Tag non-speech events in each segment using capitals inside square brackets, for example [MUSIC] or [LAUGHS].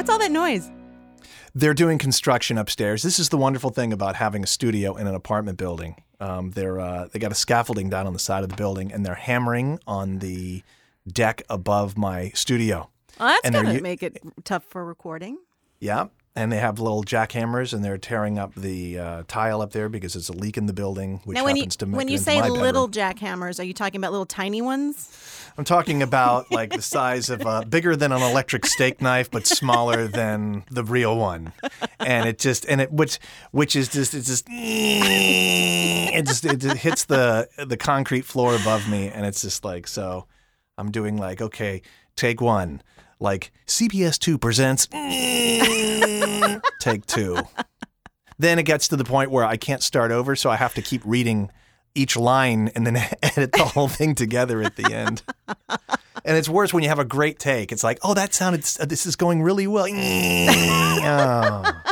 What's all that noise? They're doing construction upstairs. This is the wonderful thing about having a studio in an apartment building. Um, they're uh, they got a scaffolding down on the side of the building, and they're hammering on the deck above my studio. Well, that's And gonna u- make it tough for recording. Yeah. And they have little jackhammers, and they're tearing up the uh, tile up there because there's a leak in the building, which now, when you happens to make when you say little jackhammers, are you talking about little tiny ones? I'm talking about like the size of uh, bigger than an electric steak knife, but smaller than the real one. And it just and it which which is just it's just it just it just hits the the concrete floor above me, and it's just like so. I'm doing like okay, take one. Like CBS two presents eh, take two. Then it gets to the point where I can't start over, so I have to keep reading each line and then [LAUGHS] edit the whole thing together at the end. And it's worse when you have a great take. It's like, oh, that sounded, this is going really well. Eh, oh.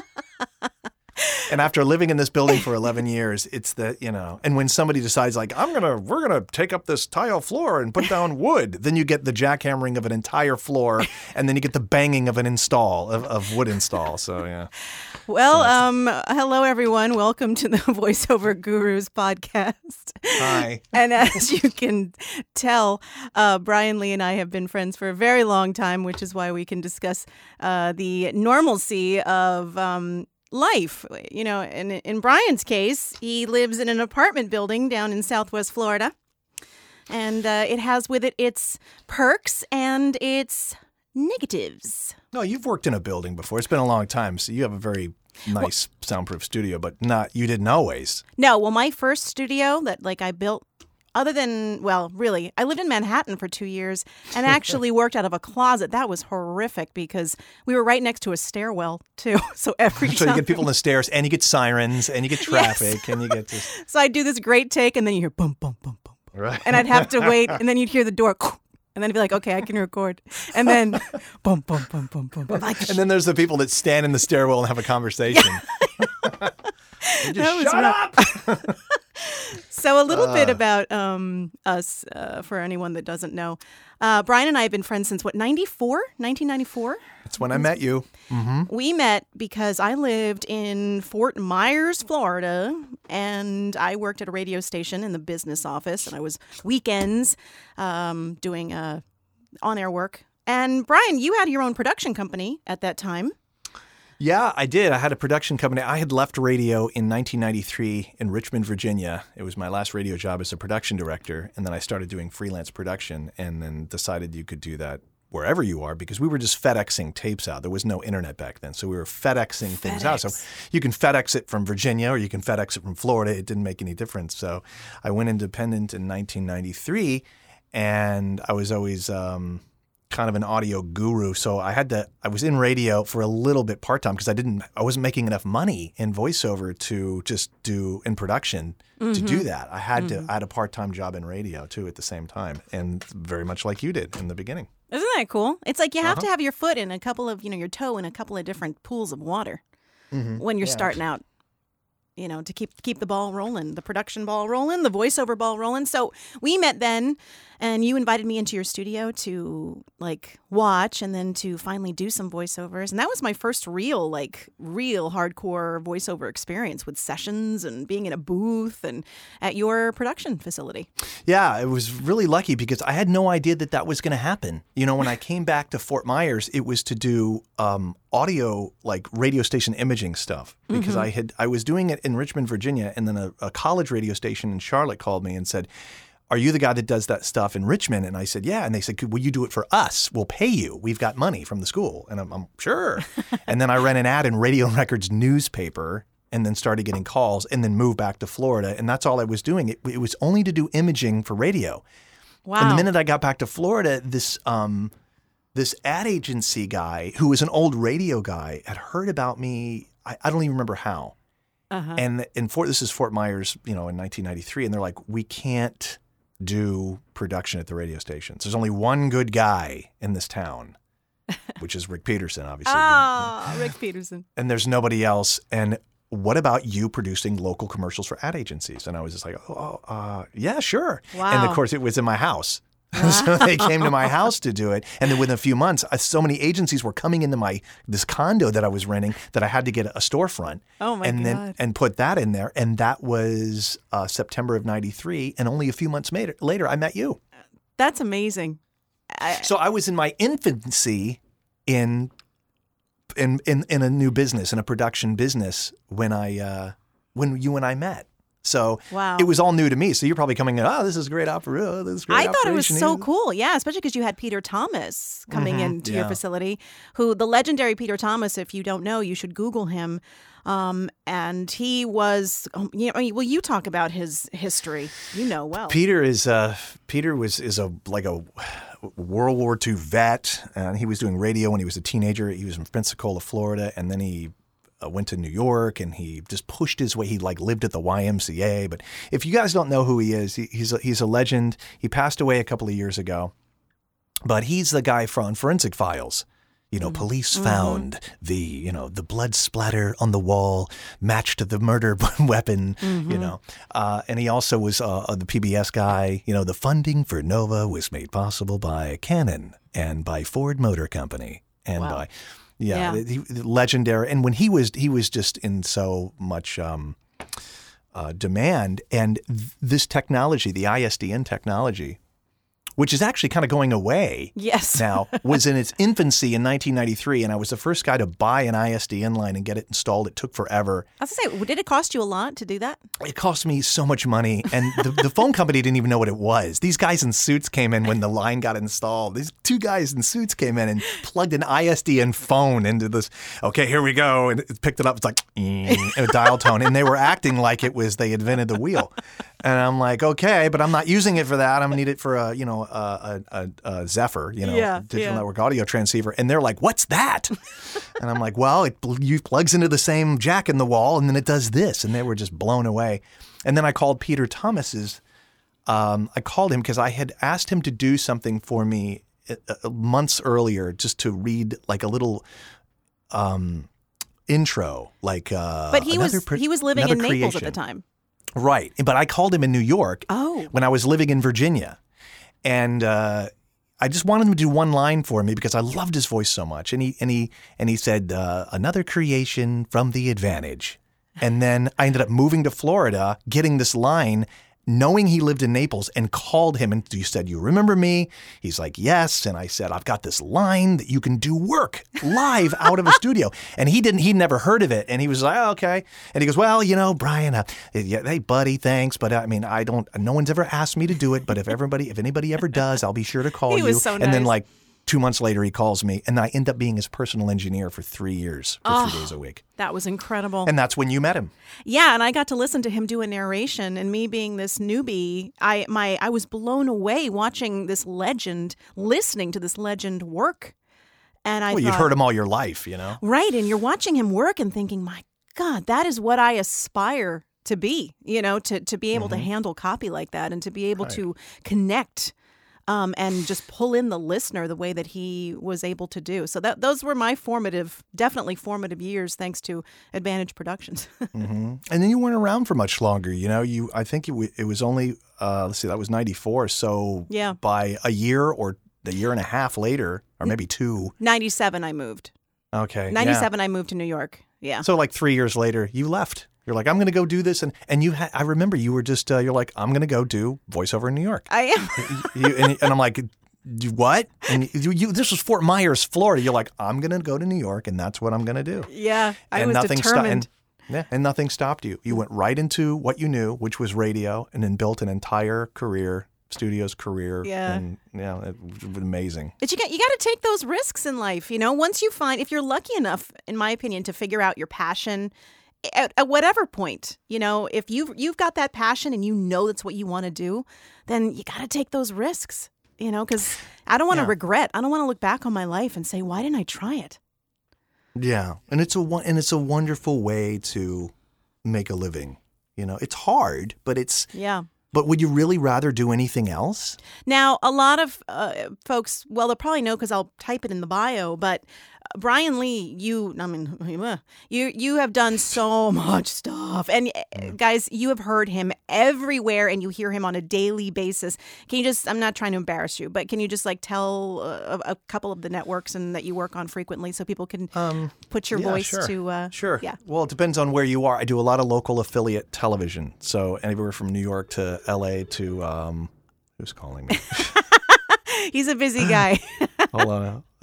And after living in this building for 11 years, it's the, you know, and when somebody decides, like, I'm going to, we're going to take up this tile floor and put down wood, then you get the jackhammering of an entire floor and then you get the banging of an install, of, of wood install. So, yeah. Well, um, hello everyone. Welcome to the [LAUGHS] Voiceover Gurus podcast. Hi. and as you can tell, uh, Brian Lee and I have been friends for a very long time, which is why we can discuss uh, the normalcy of um, life. You know, in, in Brian's case, he lives in an apartment building down in Southwest Florida, and uh, it has with it its perks and its negatives. No, you've worked in a building before. It's been a long time, so you have a very nice soundproof studio, but not you didn't always. No, well, my first studio that like I built, other than well, really, I lived in Manhattan for two years and [LAUGHS] actually worked out of a closet. That was horrific because we were right next to a stairwell too. [LAUGHS] So every [LAUGHS] So you get people in the stairs, and you get sirens, and you get traffic, and you get this. so I'd do this great take, and then you hear boom, boom, boom, boom. Right. and I'd have to wait, and then you'd hear the door. And then I'd be like, okay, I can record. And then, boom, boom, boom, boom, boom. boom. Like, And then there's the people that stand in the stairwell and have a conversation. Just shut rough. up. [LAUGHS] So a little Uh. bit about um, us uh, for anyone that doesn't know. Uh, Brian and I have been friends since what 94, 1994. That's when I met you. We met because I lived in Fort Myers, Florida, and I worked at a radio station in the business office, and I was weekends um, doing uh, on-air work. And Brian, you had your own production company at that time. Yeah, I did. I had a production company. I had left radio in 1993 in Richmond, Virginia. It was my last radio job as a production director. And then I started doing freelance production and then decided you could do that wherever you are because we were just FedExing tapes out. There was no internet back then. So we were FedExing things out. So you can FedEx it from Virginia or you can FedEx it from Florida. It didn't make any difference. So I went independent in 1993 and I was always. Um, kind of an audio guru. So I had to, I was in radio for a little bit part time because I didn't, I wasn't making enough money in voiceover to just do in production to do that. I had to, I had a part time job in radio too at the same time. And very much like you did in the beginning. Isn't that cool? It's like you have to Uh-huh. have your foot in a couple of, you know, your toe in a couple of different pools of water Mm-hmm. when you're starting out. You know, to keep keep the ball rolling, the production ball rolling, the voiceover ball rolling. So we met then, and you invited me into your studio to like watch and then to finally do some voiceovers. And that was my first real, like, real hardcore voiceover experience with sessions and being in a booth and at your production facility. Yeah, I was really lucky because I had no idea that that was going to happen. You know, when I came back to Fort Myers, it was to do um, audio, like radio station imaging stuff, because I had I was doing it in Richmond, Virginia, and then a, a college radio station in Charlotte called me and said. Are you the guy that does that stuff in Richmond? And I said, Yeah. And they said, Will you do it for us? We'll pay you. We've got money from the school. And I'm, I'm sure. [LAUGHS] and then I ran an ad in Radio Records newspaper and then started getting calls and then moved back to Florida. And that's all I was doing. It, it was only to do imaging for radio. Wow. And the minute I got back to Florida, this um, this ad agency guy who was an old radio guy had heard about me. I, I don't even remember how. uh-huh. And in Fort, this is Fort Myers, you know, in 1993, and they're like, we can't do production at the radio stations. There's only one good guy in this town, [LAUGHS] which is Rick Peterson, obviously. Ah, Rick Peterson. and there's nobody else. And what about you producing local commercials for ad agencies? And I was just like, oh, uh, yeah, sure. Wow. And of course, it was in my house. [LAUGHS] so they came to my house to do it, and then within a few months, so many agencies were coming into my this condo that I was renting that I had to get a storefront. Oh my and God. then and put that in there, and that was uh, September of '93, and only a few months later, later I met you. That's amazing. I, So I was in my infancy in in in, in a new business, in a production business, when I uh, when you and I met. So Wow. it was all new to me. So you're probably coming in, oh, this is a great opera. Oh, this is great I thought it was so cool. Yeah, especially because you had Peter Thomas coming into your facility, who the legendary Peter Thomas, if you don't know, you should Google him. Um, and he was, um, you know, well, you talk about his history. You know well. Peter is uh, Peter was is a like a World War II vet, and he was doing radio when he was a teenager. He was from Pensacola, Florida, and then he uh, went to New York, and he just pushed his way. He like lived at the YMCA. But if you guys don't know who he is, he, he's a, he's a legend. He passed away a couple of years ago, but he's the guy from Forensic Files. You know, police found the you know the blood splatter on the wall matched to the murder [LAUGHS] weapon. You know, uh, and he also was uh, the PBS guy. You know, the funding for Nova was made possible by Canon and by Ford Motor Company and Wow. by yeah, Yeah. he- legendary. And when he was he was just in so much. Um, uh, demand and th- this technology, the ISDN technology, which is actually kind of going away yes. [LAUGHS] now, was in its infancy in 1993, and I was the first guy to buy an ISDN line and get it installed. It took forever. I was gonna say, did it cost you a lot to do that? It cost me so much money, and the, the phone company didn't even know what it was. These guys in suits came in when the line got installed. These two guys in suits came in and plugged an ISDN phone into this. Okay, here we go, and it picked it up. It's like [LAUGHS] a dial tone, and they were acting like it was they invented the wheel. And I'm like, okay, but I'm not using it for that. I'm gonna need it for a, you know, a, a, a, Zephyr, you know, Yeah, digital yeah. network audio transceiver. And they're like, what's that? [LAUGHS] and I'm like, well, it you plugs into the same jack in the wall, and then it does this. And they were just blown away. And then I called Peter Thomas's. Um, I called him because I had asked him to do something for me uh, uh, months earlier, just to read like a little um, intro, like. Uh, But he was he was living in another Naples at the time. Right. But I called him in New York Oh. when I was living in Virginia. And uh, I just wanted him to do one line for me because I loved his voice so much. And he and he and he said, uh, another creation from the advantage. And then I ended up moving to Florida, getting this line, knowing he lived in Naples, and called him and you said, You remember me? He's like, Yes. And I said, I've got this line that you can do work live out of a studio. [LAUGHS] And he didn't, he'd never heard of it. And he was like, oh, okay. And he goes, Well, you know, Brian, uh, yeah, hey, buddy, thanks. But I mean, I don't, no one's ever asked me to do it. But if everybody, if anybody ever does, I'll be sure to call He you. was so and then, nice. like, two months later, he calls me, and I end up being his personal engineer for three years, for Oh. three ah, days a week. That was incredible. And that's when you met him. Yeah, and I got to listen to him do a narration, and me being this newbie, I my I was blown away watching this legend, listening to this legend work, and I Well, thought, you'd heard him all your life, you know? right, and you're watching him work and thinking, my God, that is what I aspire to be. You know, to to be able to mm-hmm. handle copy like that, and to be able to connect. Um, and just pull in the listener the way that he was able to do. So that those were my formative, definitely formative years, thanks to Advantage Productions. [LAUGHS] hmm And then you weren't around for much longer. You know, you I think it, w- it was only uh, let's see, that was ninety four. So Yeah. by a year or a year and a half later, or maybe two. 97 I moved. Okay, yeah. 97 I moved to New York. Yeah. So like three years later, you left. You're like, I'm going to go do this, and and you. Ha- I remember you were just. Uh, you're like, I'm going to go do voiceover in New York. I am. you, and, and I'm like, what? And you, you, this was Fort Myers, Florida. You're like, I'm going to go to New York, and that's what I'm going to do. yeah. I and was nothing sto- determined. and, yeah, and nothing stopped you. You went right into what you knew, which was radio, and then built an entire career, studio's career. Yeah. and yeah, it was amazing. but you got you got to take those risks in life, you know. Once you find if you're lucky enough in my opinion to figure out your passion at, at whatever point, you know, if you have you've got that passion and you know that's what you want to do, then you got to take those risks, you know, cuz I don't want to Yeah. regret. I don't want to look back on my life and say, "Why didn't I try it?" Yeah, and it's a and it's a wonderful way to make a living. You know, it's hard, but it's Yeah. but would you really rather do anything else? Now, a lot of uh, folks, well, they'll probably know because I'll type it in the bio, but Brian Lee, you, I mean, [LAUGHS] you you have done so [LAUGHS] much stuff, and uh, guys, you have heard him everywhere, and you hear him on a daily basis. Can you just? I'm not trying to embarrass you, but can you just like tell uh, a, a couple of the networks and that you work on frequently, so people can put your Um, yeah, voice sure. to? Uh, Sure. Yeah. Well, it depends on where you are. I do a lot of local affiliate television. So anywhere from New York to LA to um, who's calling me? [LAUGHS] He's a busy guy. [LAUGHS] [LAUGHS] hold on. [LAUGHS]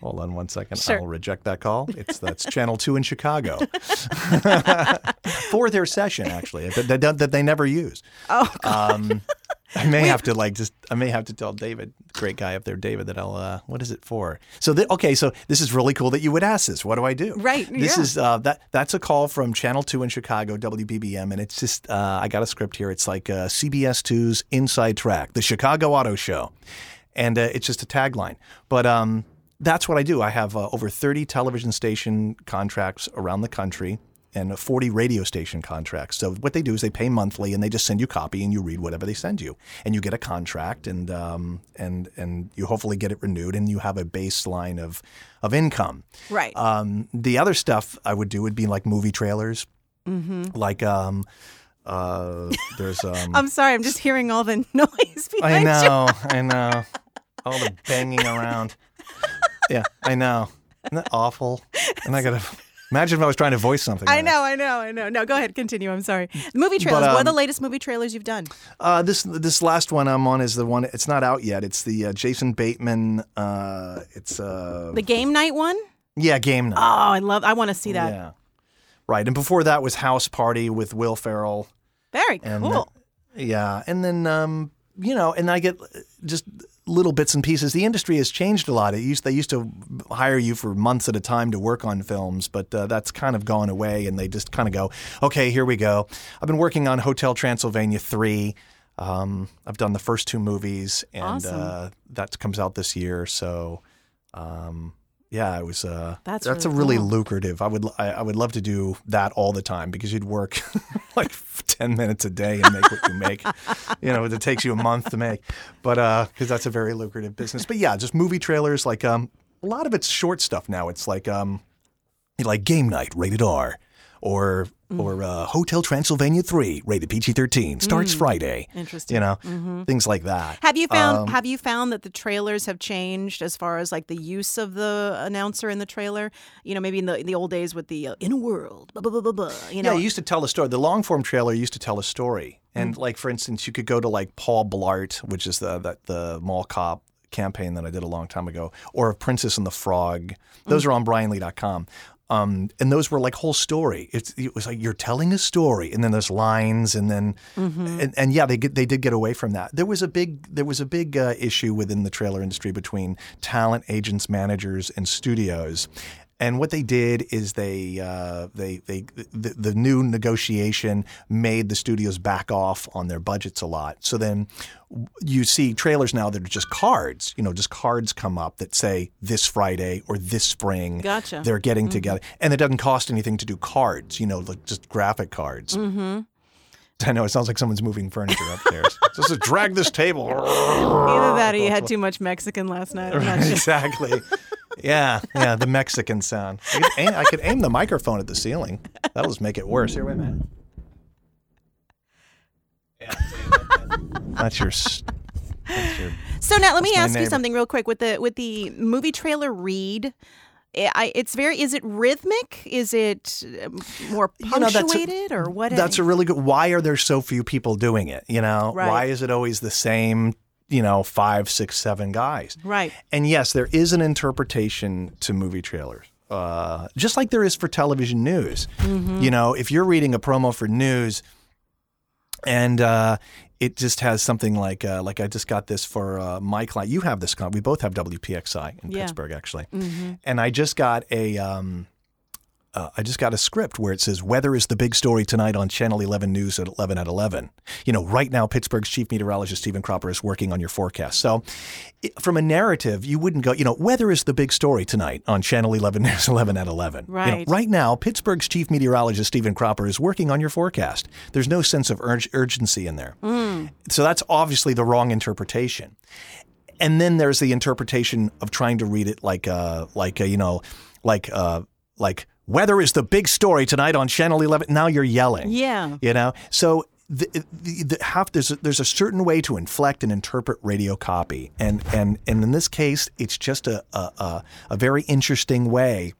hold on one second. Sure. I'll reject that call. It's that's Channel Two in Chicago for their session actually that, that, that- they never use. oh, Um, I may have to like just I may have to tell David, great guy up there, David, that I'll uh, what is it for? So th- okay, so this is really cool that you would ask this. What do I do? Right, This yeah. is uh, that that's a call from Channel Two in Chicago, WBBM, and it's just uh, I got a script here. It's like uh, CBS 2's Inside Track, the Chicago Auto Show, and uh, it's just a tagline. But um, that's what I do. I have uh, over 30 television station contracts around the country and 40 radio station contracts. So what they do is they pay monthly and they just send you copy and you read whatever they send you, and you get a contract and um, and and you hopefully get it renewed and you have a baseline of of income. right. Um, the other stuff I would do would be like movie trailers, mm-hmm. like um, uh, there's um, [LAUGHS] I'm sorry. I'm just hearing all the [LAUGHS] noise I behind you. know, I know. All the banging around. Yeah, I know. Isn't that awful? And I gotta imagine if I was trying to voice something. I like know, I know, I know. No, go ahead, continue. I'm sorry. The movie trailers. what are the um, latest movie trailers you've done? Uh, this this last one I'm on is the one. It's not out yet. It's the uh, Jason Bateman. Uh, it's uh, The game night one? yeah, game night. Oh, I love. I want to see that. Yeah, right. And before that was House Party with Will Ferrell. Very cool. Yeah, and then um, you know, and I get just little bits and pieces. The industry has changed a lot. It used they used to hire you for months at a time to work on films, but uh, that's kind of gone away, and they just kind of go, okay, here we go. I've been working on Hotel Transylvania three. Um, I've done the first two movies, and Awesome. uh, that comes out this year. So. Um, yeah, it was. Uh, That's that's really a really cool. lucrative. I would I, I would love to do that all the time because you'd work [LAUGHS] like ten minutes a day and make what you make. [LAUGHS] you know, it takes you a month to make, but because that's a very lucrative business. But yeah, just movie trailers. Like um, a lot of it's short stuff now. It's like um, like Game Night, rated R, or Mm. or uh, Hotel Transylvania three, rated PG thirteen, starts Friday. Interesting. You know, Mhm. things like that. Have you found Um, Have you found that the trailers have changed as far as like the use of the announcer in the trailer? You know, maybe in the the old days with the uh, in a world, blah, blah, blah, blah, blah, you know. yeah, you used to tell a story. The long form trailer used to tell a story, Mm. and like for instance, you could go to like Paul Blart, which is the that the mall cop campaign that I did a long time ago, or Princess and the Frog. Those Mm. are on BrianLee.com. Um, and those were like whole story. It's, it was like you're telling a story, and then there's lines, and then Mm-hmm. and, and yeah, they get, they did get away from that. There was a big there was a big uh, issue within the trailer industry between talent agents, managers, and studios. And what they did is they uh, they they the, the new negotiation made the studios back off on their budgets a lot. So then you see trailers now that are just cards. You know, just cards come up that say this Friday or this spring. Gotcha. They're getting together, and it doesn't cost anything to do cards. You know, like just graphic cards. mm-hmm. [LAUGHS] I know it sounds like someone's moving furniture upstairs. [LAUGHS] just drag this table. Either that or you [LAUGHS] had too much Mexican last night. I'm sure. exactly. Yeah, yeah, the Mexican sound. I could, aim, I could aim the microphone at the ceiling. That'll just make it worse. Here, wait a minute. Yeah, that's your. That's your. So now let me That's my ask you something real quick with the with the movie trailer read. I, I- it's very. Is it rhythmic? Is it um, more You know, that's a- punctuated or what? That's a really good. Why are there so few people doing it? You know, Right. why is it always the same? You know, five, six, seven guys. right. And yes, there is an interpretation to movie trailers. Uh, just like there is for television news. You know, if you're reading a promo for news and uh, it just has something like, uh, like I just got this for uh, my client. You have this, con- we both have WPXI in Yeah. Pittsburgh, actually. Mm-hmm. And I just got a, um, uh, I just got a script where it says weather is the big story tonight on Channel 11 News at 11 at 11. You know, right now Pittsburgh's chief meteorologist Stephen Cropper is working on your forecast. So, it, from a narrative, you wouldn't go, you know, weather is the big story tonight on Channel 11 [LAUGHS] News 11 at 11. You know, Right. right now, Pittsburgh's chief meteorologist Stephen Cropper is working on your forecast. There's no sense of urg- urgency in there. So that's obviously the wrong interpretation and then there's the interpretation of trying to read it like uh like a, you know like uh like weather is the big story tonight on channel 11 now you're yelling Yeah. you know so the, the, the half there's a, there's a certain way to inflect and interpret radio copy and and and in this case it's just a a, a, a very interesting way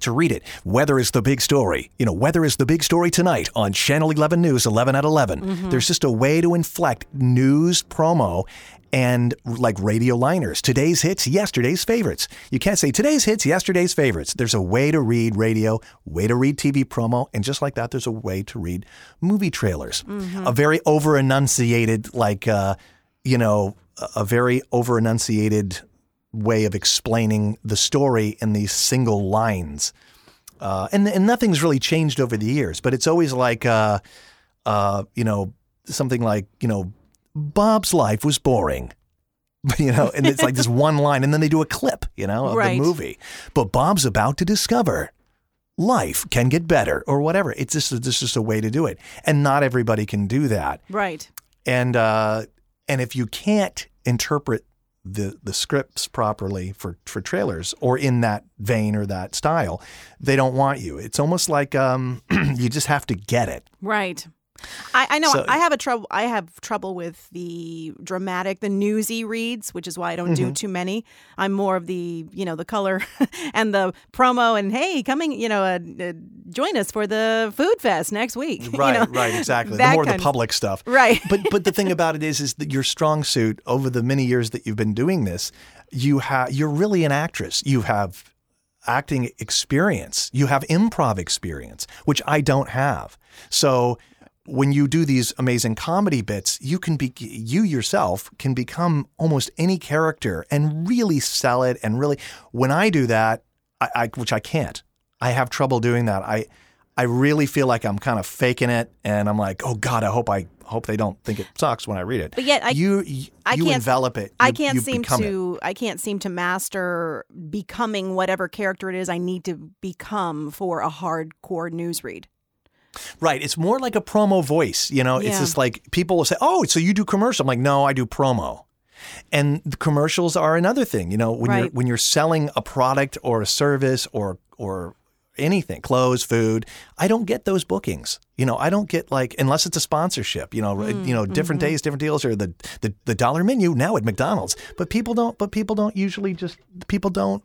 to read it. Weather is the big story. You know, weather is the big story tonight on Channel 11 News, 11 at 11. Mm-hmm. There's just a way to inflect news promo and like radio liners. Today's hits, yesterday's favorites. You can't say today's hits, yesterday's favorites. There's a way to read radio, way to read TV promo, and just like that, there's a way to read movie trailers. A very over enunciated, like, uh, you know, a- a very over enunciated way of explaining the story in these single lines. Uh, and, and nothing's really changed over the years, but it's always like, uh, uh, you know, something like, you know, Bob's life was boring. [LAUGHS] You know, and it's like this [LAUGHS] one line, and then they do a clip, you know, of Right. the movie. But Bob's about to discover life can get better or whatever. It's just, it's just a way to do it. And not everybody can do that Right. and uh, and if you can't interpret the the scripts properly for for trailers or in that vein or that style, they don't want you. It's almost like um, [CLEARS THROAT] you just have to get it. Right. I, I know So- I have a trouble I have trouble with the dramatic, the newsy reads, which is why I don't Mm-hmm. do too many. I'm more of the, you know, the color [LAUGHS] and the promo and hey, coming, you know, uh, uh, join us for the food fest next week. [LAUGHS] you Right, know? right, exactly. The more the of- public stuff. Right. but but the thing about it is is that your strong suit over the many years that you've been doing this, you have you're really an actress. You have acting experience. You have improv experience, which I don't have. So when you do these amazing comedy bits, you can be you yourself can become almost any character and really sell it. And really, when I do that, I, I which I can't. I have trouble doing that. I I really feel like I'm kind of faking it, and I'm like, oh God, I hope I hope they don't think it sucks when I read it. But yet I- you you, I you can't- envelop it. I can't you seem become it. to I can't seem to master becoming whatever character it is I need to become for a hardcore newsread. Right. It's more like a promo voice. You know, it's just like people will say, "Oh, so you do commercial?" I'm like, "No, I do promo." And the commercials are another thing. You know, when you're when you're selling a product or a service or or anything, clothes, food, I don't get those bookings. You know, I don't get like unless it's a sponsorship. You know, Mm, you know, different mm-hmm. days, different deals, or the, the the dollar menu now at McDonald's. But people don't. But people don't usually just people don't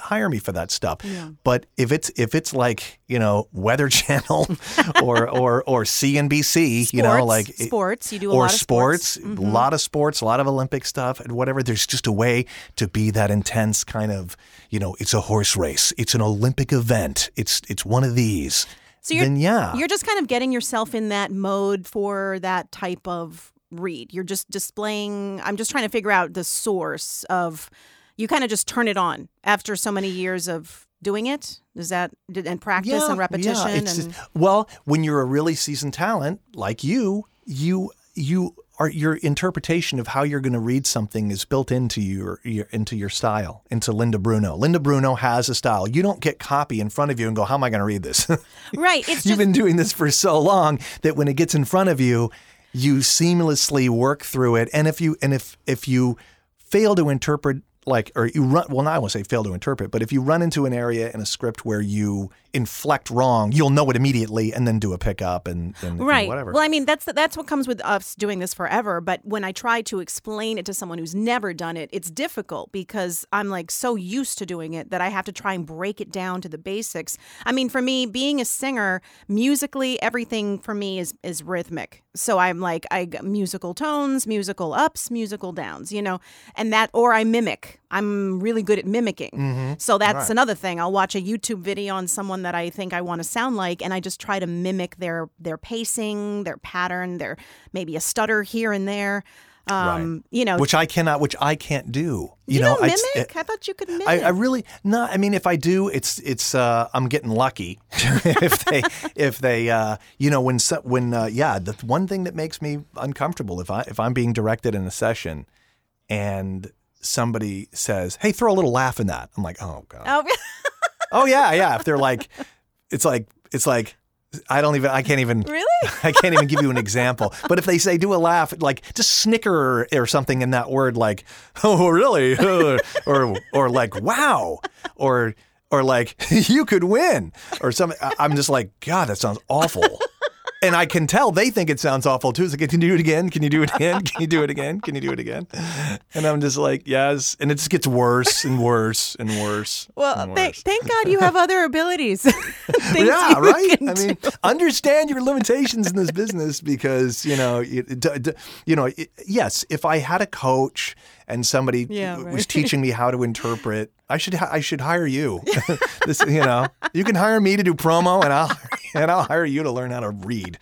hire me for that stuff. But if it's if it's like you know Weather [LAUGHS] Channel or or or CNBC, you know like sports. You do a or lot of sports. Mm-hmm. a lot of sports, a lot of Olympic stuff, and whatever. There's just a way to be that intense kind of you know. It's a horse race. It's an Olympic event. It's it's one of these. So you're, then yeah, you're just kind of getting yourself in that mode for that type of read. You're just displaying. I'm just trying to figure out the source of. You kind of just turn it on after so many years of doing it. Is that and practice and repetition it's and just- well, when you're a really seasoned talent like you, you you are your interpretation of how you're going to read something is built into your, your into your style, into Linda Bruno. Linda Bruno has a style. You don't get copy in front of you and go, "How am I going to read this?" [LAUGHS] right. It's You've been doing this for so long that when it gets in front of you, you seamlessly work through it. And if you and if if you fail to interpret like or you run well, now I won't say fail to interpret, but if you run into an area in a script where you inflect wrong, you'll know it immediately and then do a pickup and, and, and right. whatever. Well, I mean, that's that's what comes with us doing this forever. But when I try to explain it to someone who's never done it, it's difficult because I'm like so used to doing it that I have to try and break it down to the basics. I mean, for me, being a singer, musically, everything for me is is rhythmic. So I'm like I got musical tones, musical ups, musical downs, you know, and that or I mimic. I'm really good at mimicking. Mm-hmm. So that's another thing. I'll watch a YouTube video on someone that I think I want to sound like, and I just try to mimic their their pacing, their pattern, their maybe a stutter here and there. Um, You know, which I cannot, which I can't do. You, you know, mimic. it- I thought you could mimic. I, I really no. I mean, if I do, it's it's uh, I'm getting lucky. [LAUGHS] if they if they uh, you know when when uh, yeah, the one thing that makes me uncomfortable if I if I'm being directed in a session and somebody says, "Hey, throw a little laugh in that," I'm like, "Oh god." oh, [LAUGHS] Oh yeah, yeah. If they're like, it's like it's like I don't even. I can't even. Really? [LAUGHS] I can't even give you an example. But if they say do a laugh, like just snicker or, something in that word, like [LAUGHS] oh really, [LAUGHS] or or like wow, or or like you could win, or something. I'm just like God, that sounds awful. And I can tell they think it sounds awful too. It's like, can you do it again? Can you do it again? [LAUGHS] Can you do it again? Can you do it again? And I'm just like, yes. And it just gets worse and worse and worse. Well, and thank, worse. thank God you have other abilities. [LAUGHS] Yeah, right. I mean, do. understand your limitations in this business because you know, you, d- d- you know, it- yes. If I had a coach and somebody Yeah, right. was teaching me how to interpret, I should I should hire you. [LAUGHS] this, you know, you can hire me to do promo, and I'll [LAUGHS] and I'll hire you to learn how to read.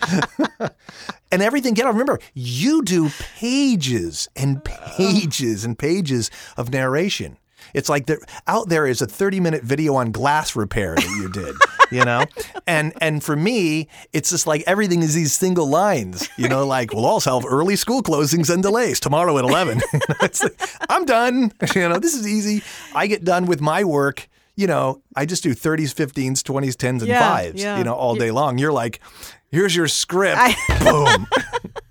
[LAUGHS] and everything. Get I remember, you do pages and pages and pages of narration. It's like there, out there is a 30 minute video on glass repair that you did, [LAUGHS] you know? And and for me, it's just like everything is these single lines, you know, like we'll also have early school closings and delays tomorrow at 11. it's like, I'm done. You know, this is easy. I get done with my work. You know, I just do 30s, 15s, 20s, 10s, and Yeah, 5s, yeah. you know, all day long. You're like, here's your script. [LAUGHS] Boom.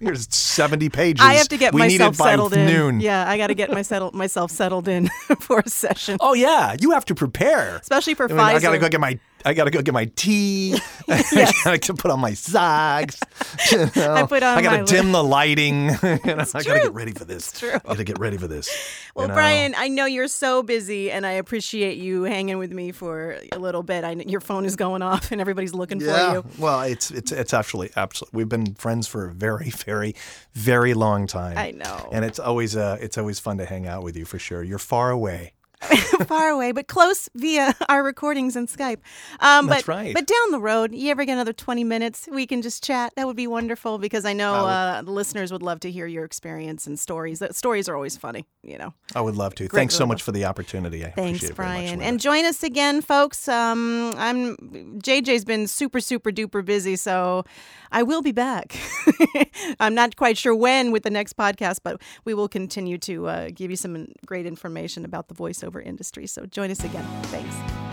Here's 70 pages. I have to get we myself settled in. noon. Yeah, I got to get my settled, myself settled in [LAUGHS] for a session, Oh yeah, you have to prepare. especially for I, mean, I gotta go get my I gotta go get my tea. [LAUGHS] [LAUGHS] I gotta put on my socks. [LAUGHS] You know, I put on I gotta my- dim the lighting. you know, I gotta get ready for this. true. I gotta get ready for this. Well, you know? Brian, I know you're so busy, and I appreciate you hanging with me for a little bit. I, your phone is going off, and everybody's looking for Yeah. you. Well, it's it's it's actually absolutely. We've been friends for a very, very, very long time. I know. And it's always uh it's always fun to hang out with you for sure. You're far away. [LAUGHS] far away, but close via [LAUGHS] our recordings and Skype. Um, That's but, right. But down the road, you ever get another 20 minutes, we can just chat. That would be wonderful because I know uh, the listeners would love to hear your experience and stories. The stories are always funny, you know. I would love to. Thanks so much for the opportunity. I Thanks, appreciate it very much, Brian. And join us again, folks. Um, I'm JJ's been super, super duper busy, so I will be back. [LAUGHS] I'm not quite sure when with the next podcast, but we will continue to uh, give you some great information about the voiceover industry. So join us again. Thanks.